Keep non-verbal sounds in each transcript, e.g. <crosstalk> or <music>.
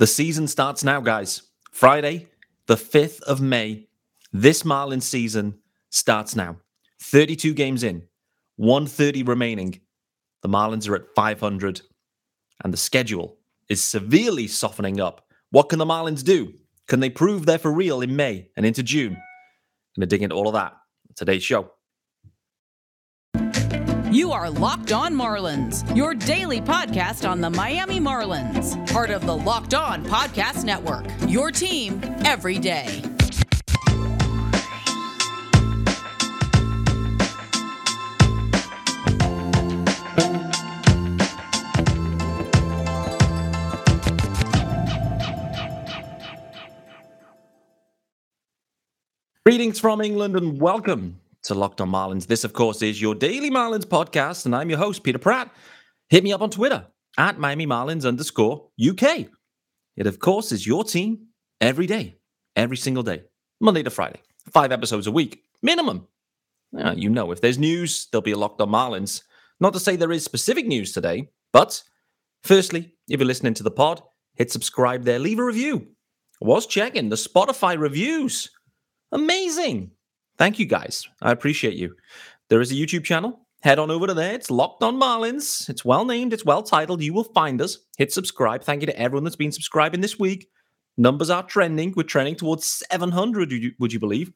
The season starts now, guys. Friday, the 5th of May. This Marlins season starts now. 32 games in, 130 remaining. The Marlins are at 500, and the schedule is severely softening up. What can the Marlins do? Can they prove they're for real in May and into June? I'm Going to dig into all of that today's show. You are Locked On Marlins, your daily podcast on the Miami Marlins, part of the Locked On Podcast Network. Your team every day. Greetings from England and welcome to Locked On Marlins. This, of course, is your daily Marlins podcast, and I'm your host, Peter Pratt. Hit me up on Twitter at Miami Marlins underscore UK. It, of course, is your team every day, every single day, Monday to Friday, five episodes a week, minimum. You know, if there's news, there'll be a Locked On Marlins. Not to say there is specific news today, but firstly, if you're listening to the pod, hit subscribe there, leave a review. I was checking the Spotify reviews. Amazing. Thank you guys. I appreciate you. There is a YouTube channel. Head on over to there. It's Locked On Marlins. It's well named, it's well titled. You will find us. Hit subscribe. Thank you to everyone that's been subscribing this week. Numbers are trending. We're trending towards 700, would you, would you believe?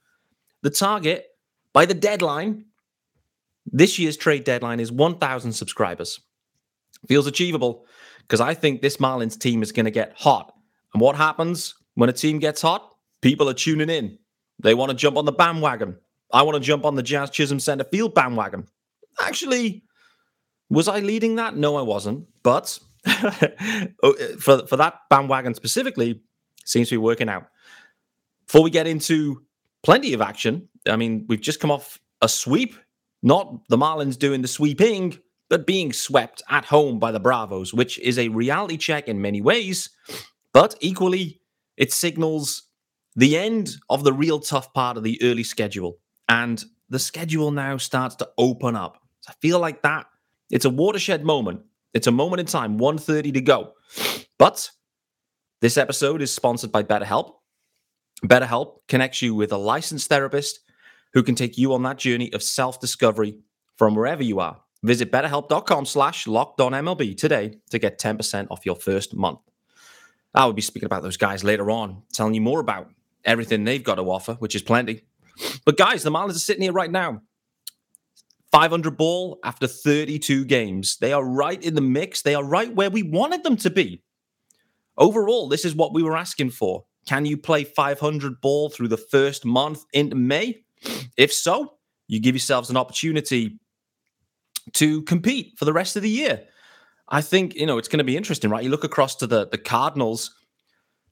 The target by the deadline, this year's trade deadline, is 1,000 subscribers. Feels achievable because I think this Marlins team is going to get hot. And what happens when a team gets hot? People are tuning in. They want to jump on the bandwagon. I want to jump on the Jazz Chisholm Center Field bandwagon. Actually, was I leading that? No, I wasn't. But <laughs> oh, eh, for, for that bandwagon specifically, seems to be working out. Before we get into plenty of action, I mean, we've just come off a sweep, not the Marlins doing the sweeping, but being swept at home by the Bravos, which is a reality check in many ways. But equally, it signals the end of the real tough part of the early schedule. And the schedule now starts to open up. I feel like that. It's a watershed moment. It's a moment in time, 130 to go. But this episode is sponsored by BetterHelp. BetterHelp connects you with a licensed therapist who can take you on that journey of self-discovery from wherever you are. Visit betterhelp.com slash MLB today to get 10% off your first month. I will be speaking about those guys later on, telling you more about everything they've got to offer, which is plenty. But guys, the Marlins are sitting here right now. 500 ball after 32 games. They are right in the mix. They are right where we wanted them to be. Overall, this is what we were asking for. Can you play 500 ball through the first month into May? If so, you give yourselves an opportunity to compete for the rest of the year. I think, you know, it's going to be interesting, right? You look across to the the Cardinals,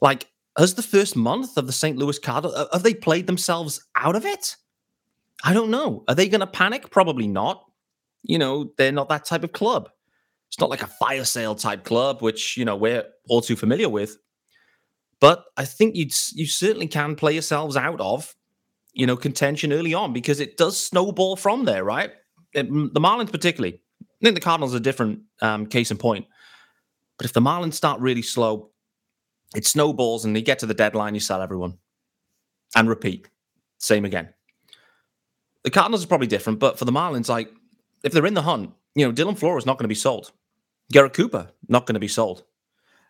like has the first month of the St. Louis Cardinals uh, have they played themselves out of it? I don't know. Are they going to panic? Probably not. You know, they're not that type of club. It's not like a fire sale type club, which you know we're all too familiar with. But I think you you certainly can play yourselves out of you know contention early on because it does snowball from there, right? It, the Marlins particularly. I think the Cardinals are a different um, case in point. But if the Marlins start really slow, it snowballs and you get to the deadline, you sell everyone and repeat. Same again. The Cardinals are probably different, but for the Marlins, like if they're in the hunt, you know, Dylan Floro is not going to be sold. Garrett Cooper, not going to be sold.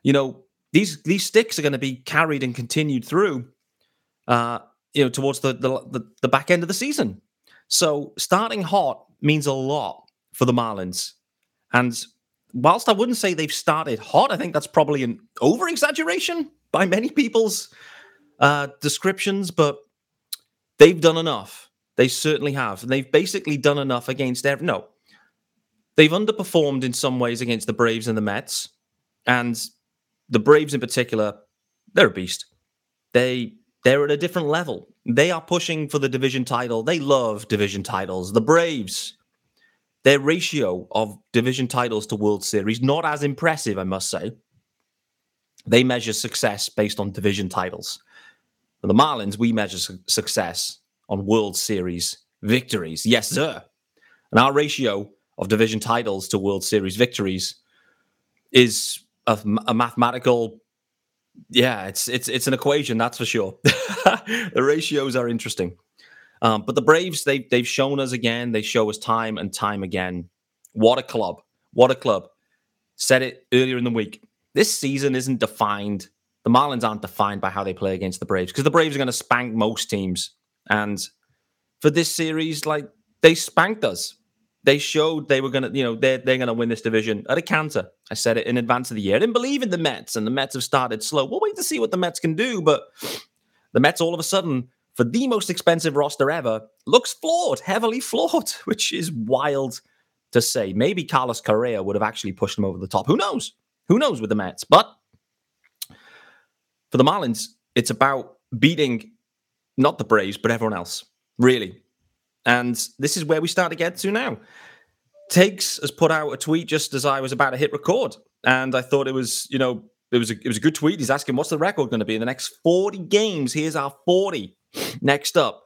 You know, these these sticks are going to be carried and continued through uh, you know, towards the, the the the back end of the season. So starting hot means a lot for the Marlins. And whilst I wouldn't say they've started hot, I think that's probably an over exaggeration by many people's uh, descriptions, but they've done enough. They certainly have. And they've basically done enough against every. No, they've underperformed in some ways against the Braves and the Mets. And the Braves in particular, they're a beast. They they're at a different level. They are pushing for the division title. They love division titles. The Braves, their ratio of division titles to World Series, not as impressive, I must say. They measure success based on division titles. For the Marlins, we measure su- success on World Series victories. Yes, sir. And our ratio of division titles to World Series victories is a, a mathematical Yeah, it's it's it's an equation, that's for sure. <laughs> the ratios are interesting. Um, but the Braves, they they've shown us again, they show us time and time again. What a club. What a club. Said it earlier in the week. This season isn't defined. The Marlins aren't defined by how they play against the Braves because the Braves are going to spank most teams. And for this series, like they spanked us. They showed they were going to, you know, they're, they're going to win this division at a canter. I said it in advance of the year. I didn't believe in the Mets, and the Mets have started slow. We'll wait to see what the Mets can do. But the Mets, all of a sudden, for the most expensive roster ever, looks flawed, heavily flawed, <laughs> which is wild to say. Maybe Carlos Correa would have actually pushed them over the top. Who knows? Who knows with the Mets? But for the Marlins, it's about beating not the Braves, but everyone else, really. And this is where we start to get to now. Takes has put out a tweet just as I was about to hit record. And I thought it was, you know, it was a, it was a good tweet. He's asking, what's the record going to be in the next 40 games? Here's our 40. Next up,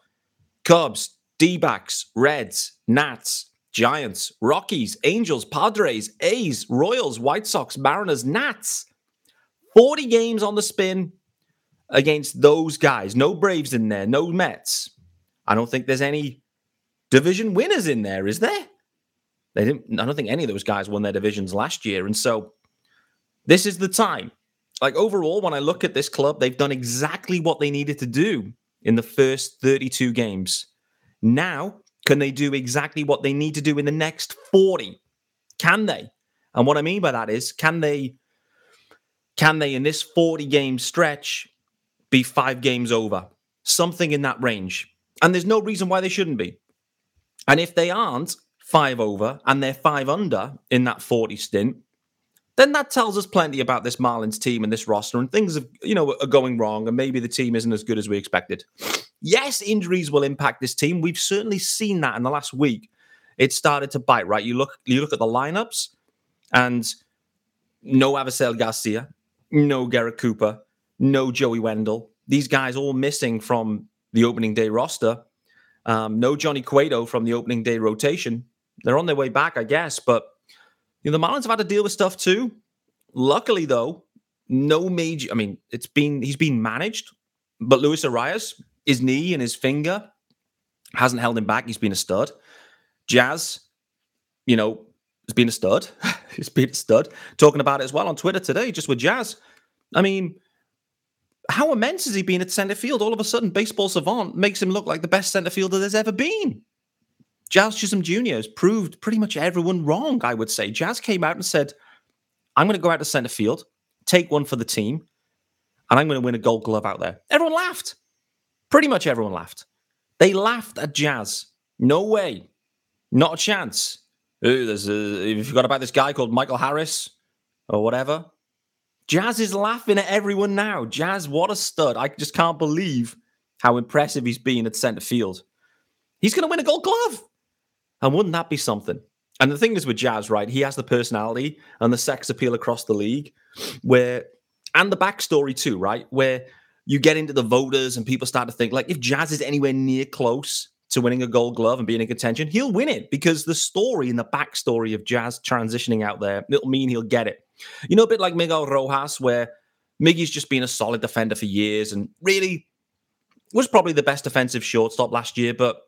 Cubs, D backs, Reds, Nats, Giants, Rockies, Angels, Padres, A's, Royals, White Sox, Mariners, Nats. 40 games on the spin against those guys. No Braves in there, no Mets. I don't think there's any division winners in there, is there? They didn't I don't think any of those guys won their divisions last year. And so this is the time. Like overall, when I look at this club, they've done exactly what they needed to do in the first 32 games. Now, can they do exactly what they need to do in the next 40? Can they? And what I mean by that is, can they can they in this 40 game stretch be 5 games over? Something in that range. And there's no reason why they shouldn't be. And if they aren't 5 over and they're 5 under in that 40 stint, then that tells us plenty about this Marlins team and this roster, and things have, you know are going wrong, and maybe the team isn't as good as we expected. Yes, injuries will impact this team. We've certainly seen that in the last week. It started to bite, right? You look, you look at the lineups, and no Avisail Garcia, no Garrett Cooper, no Joey Wendle. These guys all missing from the opening day roster. Um, no Johnny Cueto from the opening day rotation. They're on their way back, I guess, but know, the Marlins have had to deal with stuff too. Luckily, though, no major. I mean, it's been he's been managed, but Luis Arraez, his knee and his finger hasn't held him back. He's been a stud. Jazz, you know, has been a stud. <laughs> he's been a stud. Talking about it as well on Twitter today, just with Jazz. I mean, how immense has he been at center field? All of a sudden, baseball savant makes him look like the best center fielder there's ever been. Jazz Chisholm Jr. has proved pretty much everyone wrong, I would say. Jazz came out and said, I'm going to go out to center field, take one for the team, and I'm going to win a gold glove out there. Everyone laughed. Pretty much everyone laughed. They laughed at Jazz. No way. Not a chance. Ooh, there's a, you forgot about this guy called Michael Harris or whatever. Jazz is laughing at everyone now. Jazz, what a stud. I just can't believe how impressive he's been at center field. He's going to win a gold glove. And wouldn't that be something? And the thing is with Jazz, right? He has the personality and the sex appeal across the league, where and the backstory too, right? Where you get into the voters and people start to think like if Jazz is anywhere near close to winning a gold glove and being in contention, he'll win it because the story and the backstory of Jazz transitioning out there, it'll mean he'll get it. You know, a bit like Miguel Rojas, where Miggy's just been a solid defender for years and really was probably the best defensive shortstop last year, but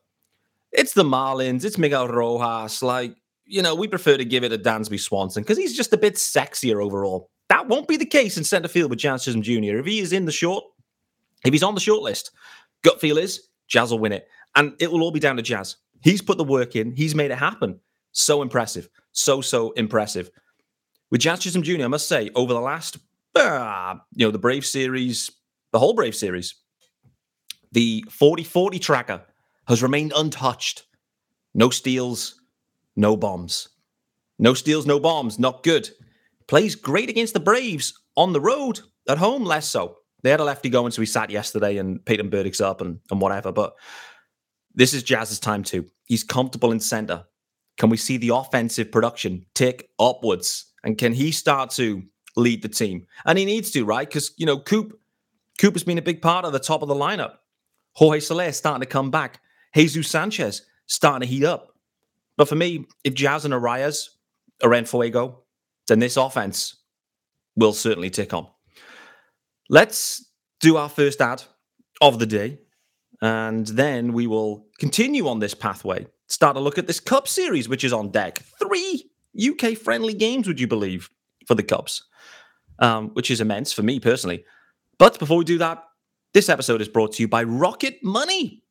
it's the Marlins, it's Miguel Rojas. Like, you know, we prefer to give it to Dansby Swanson because he's just a bit sexier overall. That won't be the case in centre field with Jazz Chisholm Jr. If he is in the short, if he's on the short list, gut feel is Jazz will win it. And it will all be down to Jazz. He's put the work in, he's made it happen. So impressive. So, so impressive. With Jazz Chisholm Jr., I must say, over the last, uh, you know, the Brave series, the whole Brave series, the 40 40 tracker has remained untouched. No steals, no bombs. No steals, no bombs. Not good. Plays great against the Braves on the road. At home, less so. They had a lefty going, so he sat yesterday and Peyton Burdicks up and, and whatever. But this is Jazz's time too. He's comfortable in center. Can we see the offensive production tick upwards? And can he start to lead the team? And he needs to, right? Because, you know, Coop, Coop has been a big part of the top of the lineup. Jorge Soler starting to come back. Jesus Sanchez starting to heat up. But for me, if Jazz and Arraez are en fuego, then this offense will certainly tick on. let's do our first ad of the day. And then we will continue on this pathway. Start to look at this Cup series, which is on deck. Three UK friendly games, would you believe, for the Cubs, um, which is immense for me personally. But before we do that, this episode is brought to you by Rocket Money.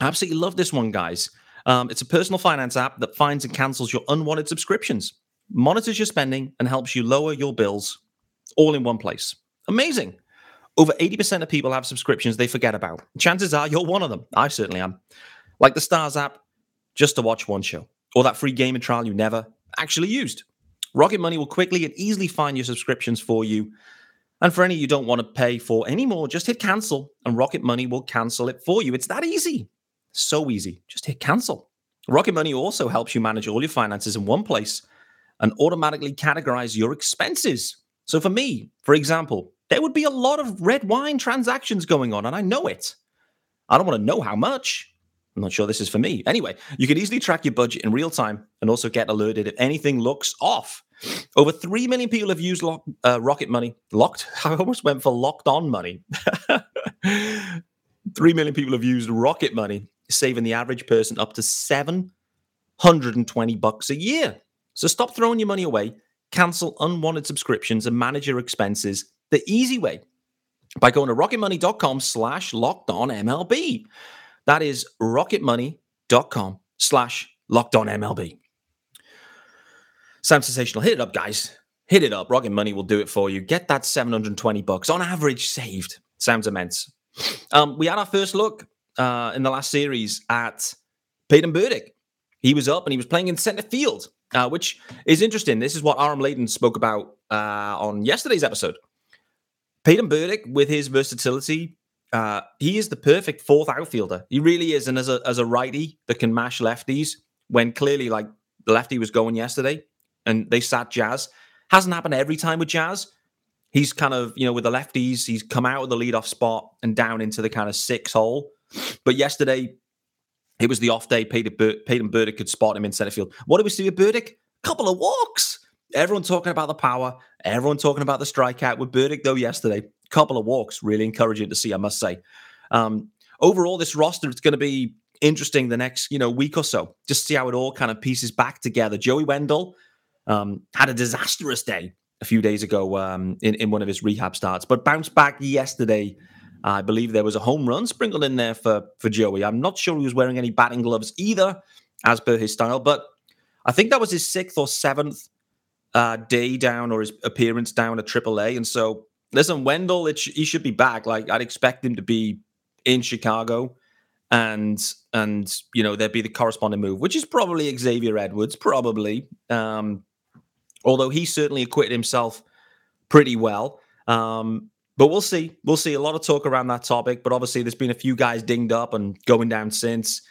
I absolutely love this one, guys. Um, it's a personal finance app that finds and cancels your unwanted subscriptions, monitors your spending, and helps you lower your bills all in one place. Amazing. Over 80% of people have subscriptions they forget about. Chances are you're one of them. I certainly am. Like the Starz app, just to watch one show, or that free gaming trial you never actually used. Rocket Money will quickly and easily find your subscriptions for you. And for any you don't want to pay for anymore, just hit cancel and Rocket Money will cancel it for you. It's that easy. So easy. Just hit cancel. Rocket Money also helps you manage all your finances in one place and automatically categorize your expenses. So for me, for example, there would be a lot of red wine transactions going on, and I know it. I don't want to know how much. I'm not sure this is for me. Anyway, you can easily track your budget in real time and also get alerted if anything looks off. Over 3 million people have used lock, uh, Rocket Money. Locked? <laughs> I almost went for locked on money. <laughs> 3 million people have used Rocket Money, saving the average person up to 720 bucks a year. So stop throwing your money away, cancel unwanted subscriptions, and manage your expenses the easy way by going to rocketmoney.com slash locked on MLB. That is rocketmoney.com slash locked on MLB. Sounds sensational. Hit it up, guys. Hit it up. Rocket Money will do it for you. Get that 720 bucks on average saved. Sounds immense. Um, we had our first look uh, in the last series at Peyton Burdick. He was up and he was playing in center field, uh, which is interesting. This is what Aram Leighton spoke about uh, on yesterday's episode. Peyton Burdick, with his versatility, uh, he is the perfect fourth outfielder. He really is. And as a as a righty that can mash lefties, when clearly like the lefty was going yesterday, and they sat Jazz, hasn't happened every time with Jazz. He's kind of you know with the lefties, he's come out of the leadoff spot and down into the kind of six hole. But yesterday, it was the off day. Peter Bur- Peyton Burdick could spot him in center field. What did we see with Burdick? Couple of walks. Everyone talking about the power. Everyone talking about the strikeout with Burdick though yesterday couple of walks, really encouraging to see, I must say. Um, overall, this roster is going to be interesting the next you know week or so. Just see how it all kind of pieces back together. Joey Wendle um, had a disastrous day a few days ago um, in in one of his rehab starts, but bounced back yesterday. I believe there was a home run sprinkled in there for for Joey. I'm not sure he was wearing any batting gloves either, as per his style, but I think that was his sixth or seventh uh, day down or his appearance down at AAA, and so listen, Wendle, sh- he should be back. Like I'd expect him to be in Chicago, and and you know there'd be the corresponding move, which is probably Xavier Edwards, probably. Um, although he certainly acquitted himself pretty well. Um, but we'll see. We'll see. A lot of talk around that topic, but obviously there's been a few guys dinged up and going down since.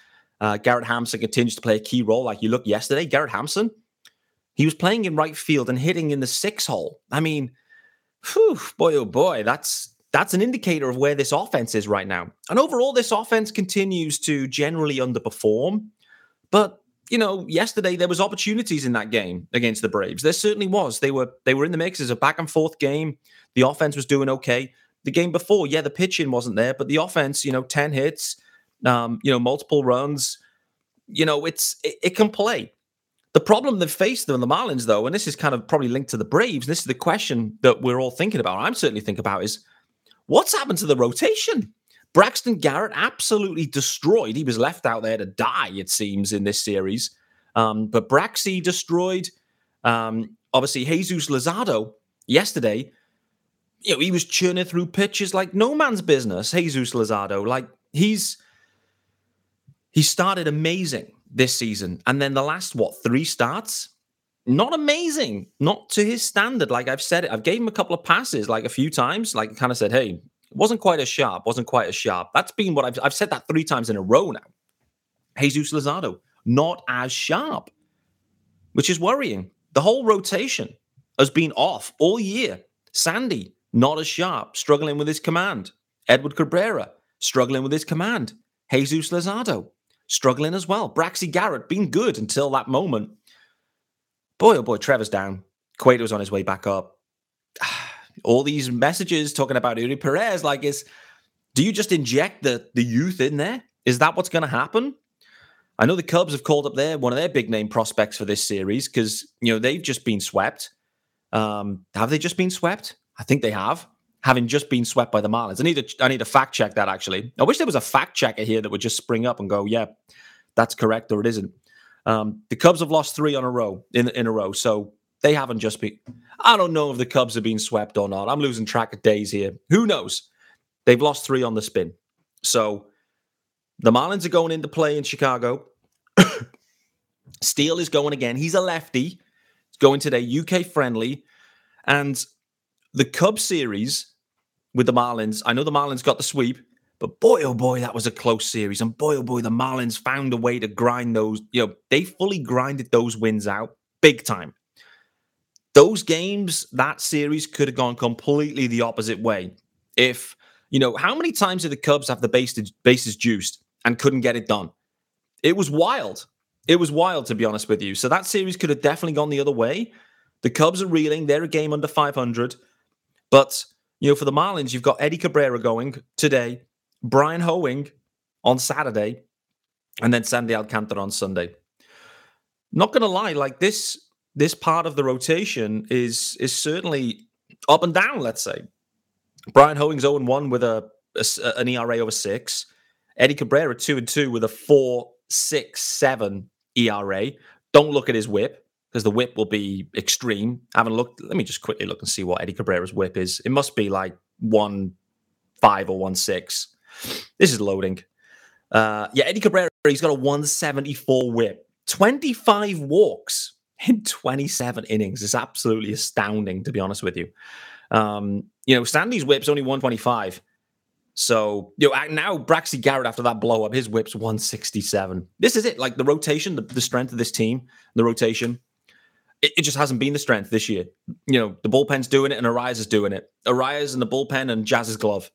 Uh, Garrett Hampson continues to play a key role. Like you look yesterday, Garrett Hampson, he was playing in right field and hitting in the six hole. I mean, Whew, boy, oh boy, that's that's an indicator of where this offense is right now. And overall, this offense continues to generally underperform. But you know, yesterday there was opportunities in that game against the Braves. There certainly was. They were they were in the mix as a back and forth game. The offense was doing okay. The game before, yeah, the pitching wasn't there, but the offense, you know, ten hits, um, you know, multiple runs. You know, it's it, it can play. The problem they've faced them, the Marlins, though, and this is kind of probably linked to the Braves, this is the question that we're all thinking about, I'm certainly thinking about, is what's happened to the rotation? Braxton Garrett absolutely destroyed. He was left out there to die, it seems, in this series. Um, but Braxy destroyed. Um, obviously, Jesus Luzardo yesterday, you know, he was churning through pitches like no man's business. Jesus Luzardo, like he's he started amazing this season. And then the last, what, three starts? Not amazing, not to his standard. Like I've said it, I've gave him a couple of passes, like a few times, like kind of said, hey, wasn't quite as sharp, wasn't quite as sharp. That's been what I've, I've said that three times in a row now. Jesus Luzardo, not as sharp, which is worrying. The whole rotation has been off all year. Sandy, not as sharp, struggling with his command. Edward Cabrera, struggling with his command. Jesus Luzardo, struggling as well. Braxy Garrett been good until that moment. Boy, oh boy, Trevor's down. Cueto's on his way back up. All these messages talking about Eury Perez. Like, is do you just inject the the youth in there? Is that what's going to happen? I know the Cubs have called up their one of their big name prospects for this series because you know they've just been swept. Um, have they just been swept? I think they have, having just been swept by the Marlins. I need to I need to fact check that actually. I wish there was a fact checker here that would just spring up and go, yeah, that's correct or it isn't. Um, the Cubs have lost three on a row in in a row, so they haven't just been. I don't know if the Cubs have been swept or not. I'm losing track of days here. Who knows? They've lost three on the spin, so the Marlins are going into play in Chicago. <coughs> Steele is going again. He's a lefty. He's going today, UK friendly, and the Cubs series with the Marlins. I know the Marlins got the sweep. But boy, oh boy, that was a close series. And boy, oh boy, the Marlins found a way to grind those. You know, they fully grinded those wins out big time. Those games, that series could have gone completely the opposite way. If, you know, how many times did the Cubs have the bases, bases juiced and couldn't get it done? It was wild. It was wild, to be honest with you. So that series could have definitely gone the other way. The Cubs are reeling. They're a game under 500. But, you know, for the Marlins, you've got Eddie Cabrera going today. Bryan Hoeing on Saturday, and then Sandy Alcantara on Sunday. Not gonna lie, like this this part of the rotation is is certainly up and down. Let's say Bryan Hoeing's 0 1 with a, a, an ERA over six. Eddie Cabrera two and two with a four six seven ERA. Don't look at his whip because the whip will be extreme. I haven't looked. Let me just quickly look and see what Eddie Cabrera's whip is. It must be like one five or one six. This is loading. Uh, yeah, Eddie Cabrera, he's got a 174 whip, 25 walks in <laughs> 27 innings. It's absolutely astounding, to be honest with you. Um, you know, Sandy's whip's only 125. So, you know, now Braxy Garrett, after that blow up, his whip's 167. This is it. Like the rotation, the, the strength of this team, the rotation, it, it, just hasn't been the strength this year. You know, the bullpen's doing it and Arraez is doing it. Arraez and the bullpen and Jazz's glove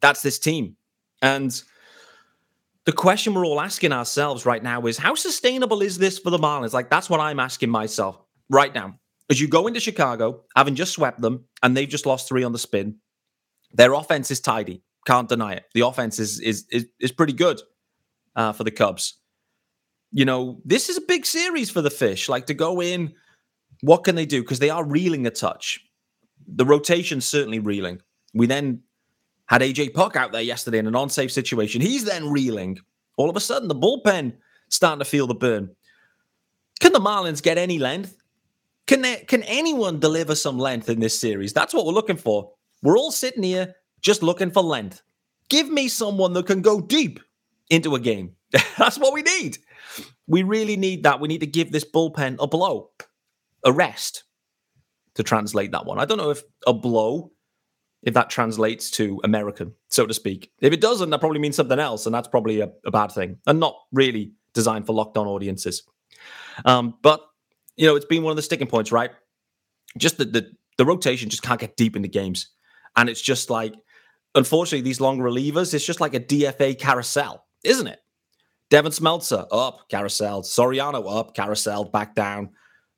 that's this team. And the question we're all asking ourselves right now is how sustainable is this for the Marlins? Like, that's what I'm asking myself right now. As you go into Chicago, having just swept them, and they've just lost three on the spin, their offense is tidy. Can't deny it. The offense is is is, is pretty good uh, for the Cubs. You know, this is a big series for the Fish. Like to go in, what can they do? Because they are reeling a touch. The rotation's certainly reeling. We then had AJ Puk out there yesterday in an unsafe situation. He's then reeling. All of a sudden, the bullpen starting to feel the burn. Can the Marlins get any length? Can they, can anyone deliver some length in this series? That's what we're looking for. We're all sitting here just looking for length. Give me someone that can go deep into a game. <laughs> That's what we need. We really need that. We need to give this bullpen a blow, a rest to translate that one. I don't know if a blow if that translates to American, so to speak. If it doesn't, that probably means something else, and that's probably a, a bad thing and not really designed for locked on audiences. Um, but you know, it's been one of the sticking points, right? Just the, the the rotation just can't get deep into games, and it's just like, unfortunately, these long relievers, it's just like a DFA carousel, isn't it? Devin Smeltzer up, carousel. Soriano up, carousel, back down.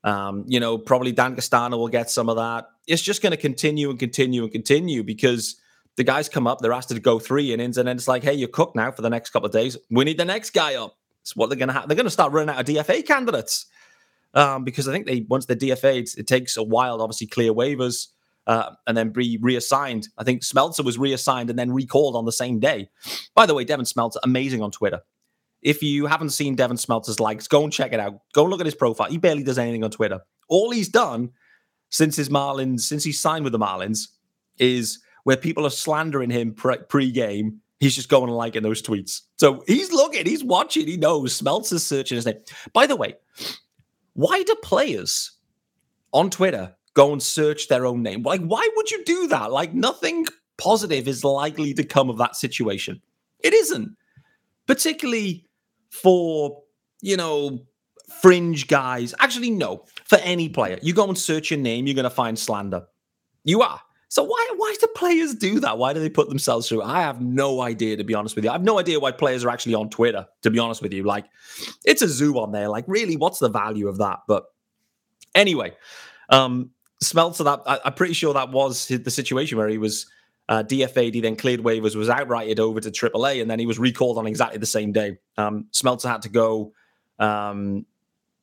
Um, you know, probably Dan Castano will get some of that. It's just going to continue and continue and continue because the guys come up, they're asked to go three innings, and then it's like, hey, you're cooked now for the next couple of days. We need the next guy up. It's what they're going to have. They're going to start running out of DFA candidates um, because I think they once they're DFA'd, it takes a while to obviously clear waivers uh, and then be reassigned. I think Smeltzer was reassigned and then recalled on the same day. By the way, Devin Smeltzer, amazing on Twitter. If you haven't seen Devin Smeltzer's likes, go and check it out. Go look at his profile. He barely does anything on Twitter. All he's done since his Marlins, since he signed with the Marlins, is where people are slandering him pre game. He's just going and liking those tweets. So he's looking, he's watching, he knows. Smelts is searching his name. By the way, why do players on Twitter go and search their own name? Like, why would you do that? Like, nothing positive is likely to come of that situation. It isn't. Particularly for, you know, fringe guys. Actually, no, for any player. You go and search your name, you're going to find slander. You are. So why why do players do that? Why do they put themselves through? I have no idea, to be honest with you. I have no idea why players are actually on Twitter, to be honest with you. Like, it's a zoo on there. Like, really, what's the value of that? But anyway, um, Smeltzer, that I, am pretty sure that was the situation where he was uh, DFA'd, he then cleared waivers, was outrighted over to AAA, and then he was recalled on exactly the same day. Um, Smeltzer had to go um,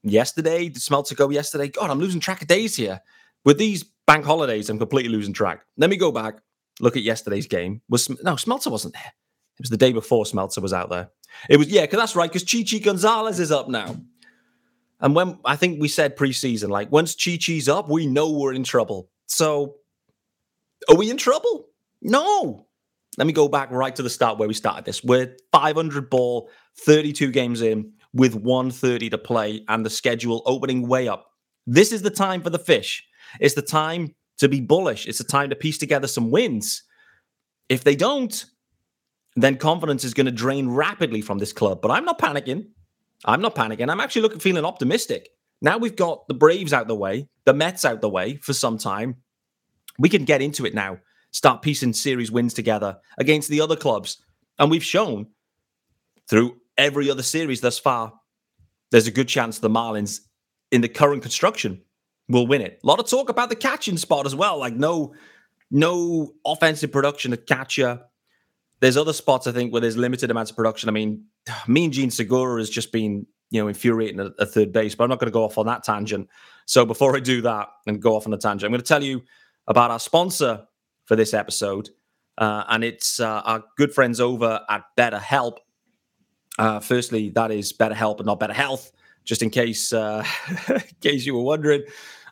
yesterday. Did Smeltzer go yesterday? God, I'm losing track of days here. With these bank holidays, I'm completely losing track. Let me go back, look at yesterday's game. Was No, Smeltzer wasn't there. It was the day before Smeltzer was out there. It was, yeah, because that's right, because Chichi Gonzalez is up now. And when I think we said preseason, like once Chichi's up, we know we're in trouble. So are we in trouble? No. Let me go back right to the start where we started this. We're 500 ball, 32 games in with 130 to play and the schedule opening way up. This is the time for the fish. It's the time to be bullish. It's the time to piece together some wins. If they don't, then confidence is going to drain rapidly from this club. But I'm not panicking. I'm not panicking. I'm actually looking feeling optimistic. Now we've got the Braves out the way, the Mets out the way for some time. We can get into it now. Start piecing series wins together against the other clubs. And we've shown through every other series thus far, there's a good chance the Marlins in the current construction will win it. A lot of talk about the catching spot as well. Like no, no offensive production at catcher. There's other spots I think where there's limited amounts of production. I mean, <sighs> me and Jean Segura has just been, you know, infuriating at, at third base, but I'm not going to go off on that tangent. So before I do that and go off on a tangent, I'm going to tell you about our sponsor for this episode. Uh, and it's uh, our good friends over at BetterHelp. Uh, firstly, that is better help and not Better Health, just in case, uh, <laughs> in case you were wondering.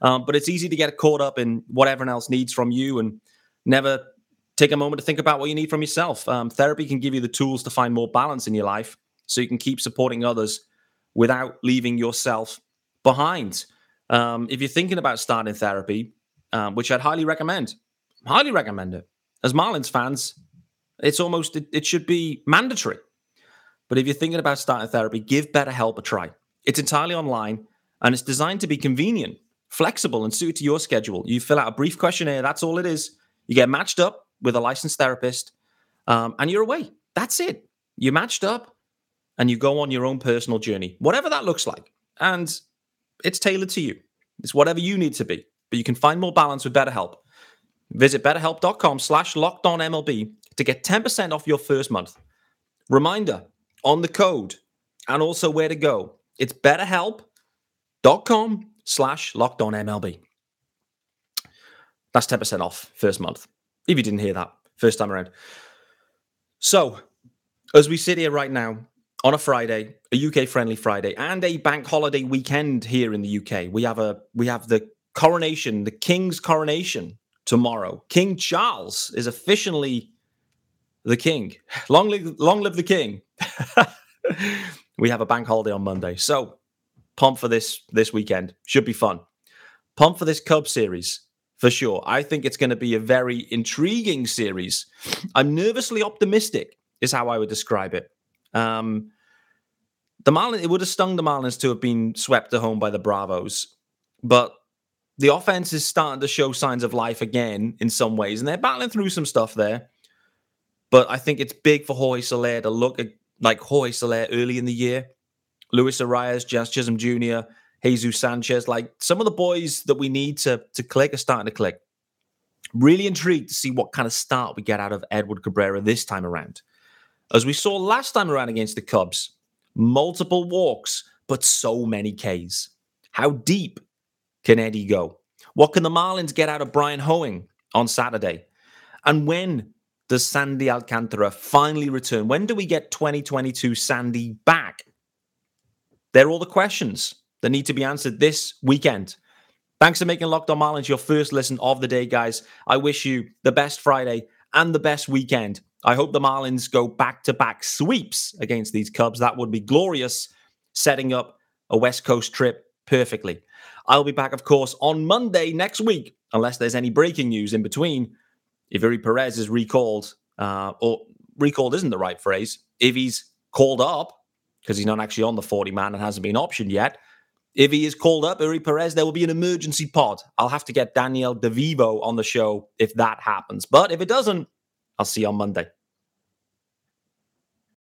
Um, but it's easy to get caught up in what everyone else needs from you and never take a moment to think about what you need from yourself. Um, therapy can give you the tools to find more balance in your life so you can keep supporting others without leaving yourself behind. Um, if you're thinking about starting therapy, um, which I'd highly recommend, highly recommend it. As Marlins fans, it's almost, it, it should be mandatory. But if you're thinking about starting therapy, give BetterHelp a try. It's entirely online and it's designed to be convenient, flexible, and suited to your schedule. You fill out a brief questionnaire, that's all it is. You get matched up with a licensed therapist, um, and you're away. That's it. You're matched up, and you go on your own personal journey, whatever that looks like. And it's tailored to you. It's whatever you need to be. But you can find more balance with BetterHelp. Visit betterhelp.com slash lockedonmlb to get 10% off your first month. Reminder on the code and also where to go. It's betterhelp.com slash lockedonmlb. That's 10% off first month. If you didn't hear that first time around. So, as we sit here right now on a Friday, a UK friendly Friday, and a bank holiday weekend here in the UK, we have a we have the coronation, the King's coronation tomorrow. King Charles is officially the king. Long live, long live the king. <laughs> we have a bank holiday on Monday. So, pump for this this weekend. Should be fun. Pump for this Cub series for sure. I think it's going to be a very intriguing series. I'm nervously optimistic, is how I would describe it. Um, the Marlins, it would have stung the Marlins to have been swept at home by the Bravos, but the offense is starting to show signs of life again in some ways, and they're battling through some stuff there. But I think it's big for Jorge Soler to look at like Jorge Soler early in the year, Luis Arraez, Jazz Chisholm Jr., Jesus Sanchez, like some of the boys that we need to to click are starting to click. Really intrigued to see what kind of start we get out of Edward Cabrera this time around. As we saw last time around against the Cubs, multiple walks, but so many Ks. How deep can Eddie go? What can the Marlins get out of Bryan Hoeing on Saturday? And when does Sandy Alcantara finally return? When do we get 2022 Sandy back? They're all the questions that need to be answered this weekend. Thanks for making Locked On Marlins your first listen of the day, guys. I wish you the best Friday and the best weekend. I hope the Marlins go back to back sweeps against these Cubs. That would be glorious, setting up a West Coast trip perfectly. I'll be back, of course, on Monday next week, unless there's any breaking news in between. If Eury Perez is recalled, uh, or recalled isn't the right phrase, if he's called up, because he's not actually on the 40 man and hasn't been optioned yet, if he is called up, Eury Perez, there will be an emergency pod. I'll have to get Daniel DeVivo on the show if that happens. But if it doesn't, I'll see you on Monday.